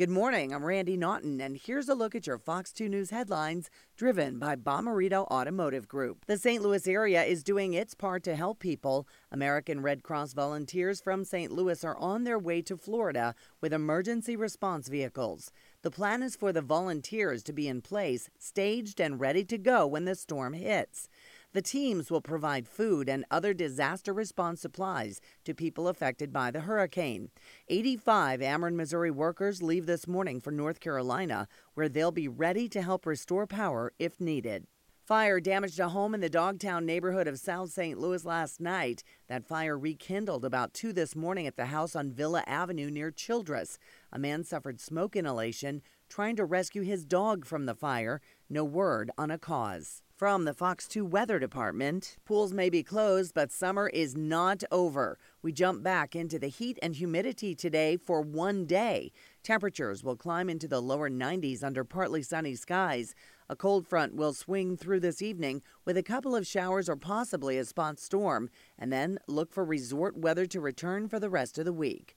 Good morning. I'm Randy Naughton, and here's a look at your Fox 2 News headlines driven by Bomarito Automotive Group. The St. Louis area is doing its part to help people. American Red Cross volunteers from St. Louis are on their way to Florida with emergency response vehicles. The plan is for the volunteers to be in place, staged, and ready to go when the storm hits. The teams will provide food and other disaster response supplies to people affected by the hurricane. 85 Ameren, Missouri workers leave this morning for North Carolina, where they'll be ready to help restore power if needed. Fire damaged a home in the Dogtown neighborhood of South St. Louis last night. That fire rekindled about 2 this morning at the house on Villa Avenue near Childress. A man suffered smoke inhalation trying to rescue his dog from the fire. No word on a cause. From the Fox 2 Weather Department, pools may be closed, but summer is not over. We jump back into the heat and humidity today for one day. Temperatures will climb into the lower 90s under partly sunny skies. A cold front will swing through this evening with a couple of showers or possibly a spot storm, and then look for resort weather to return for the rest of the week.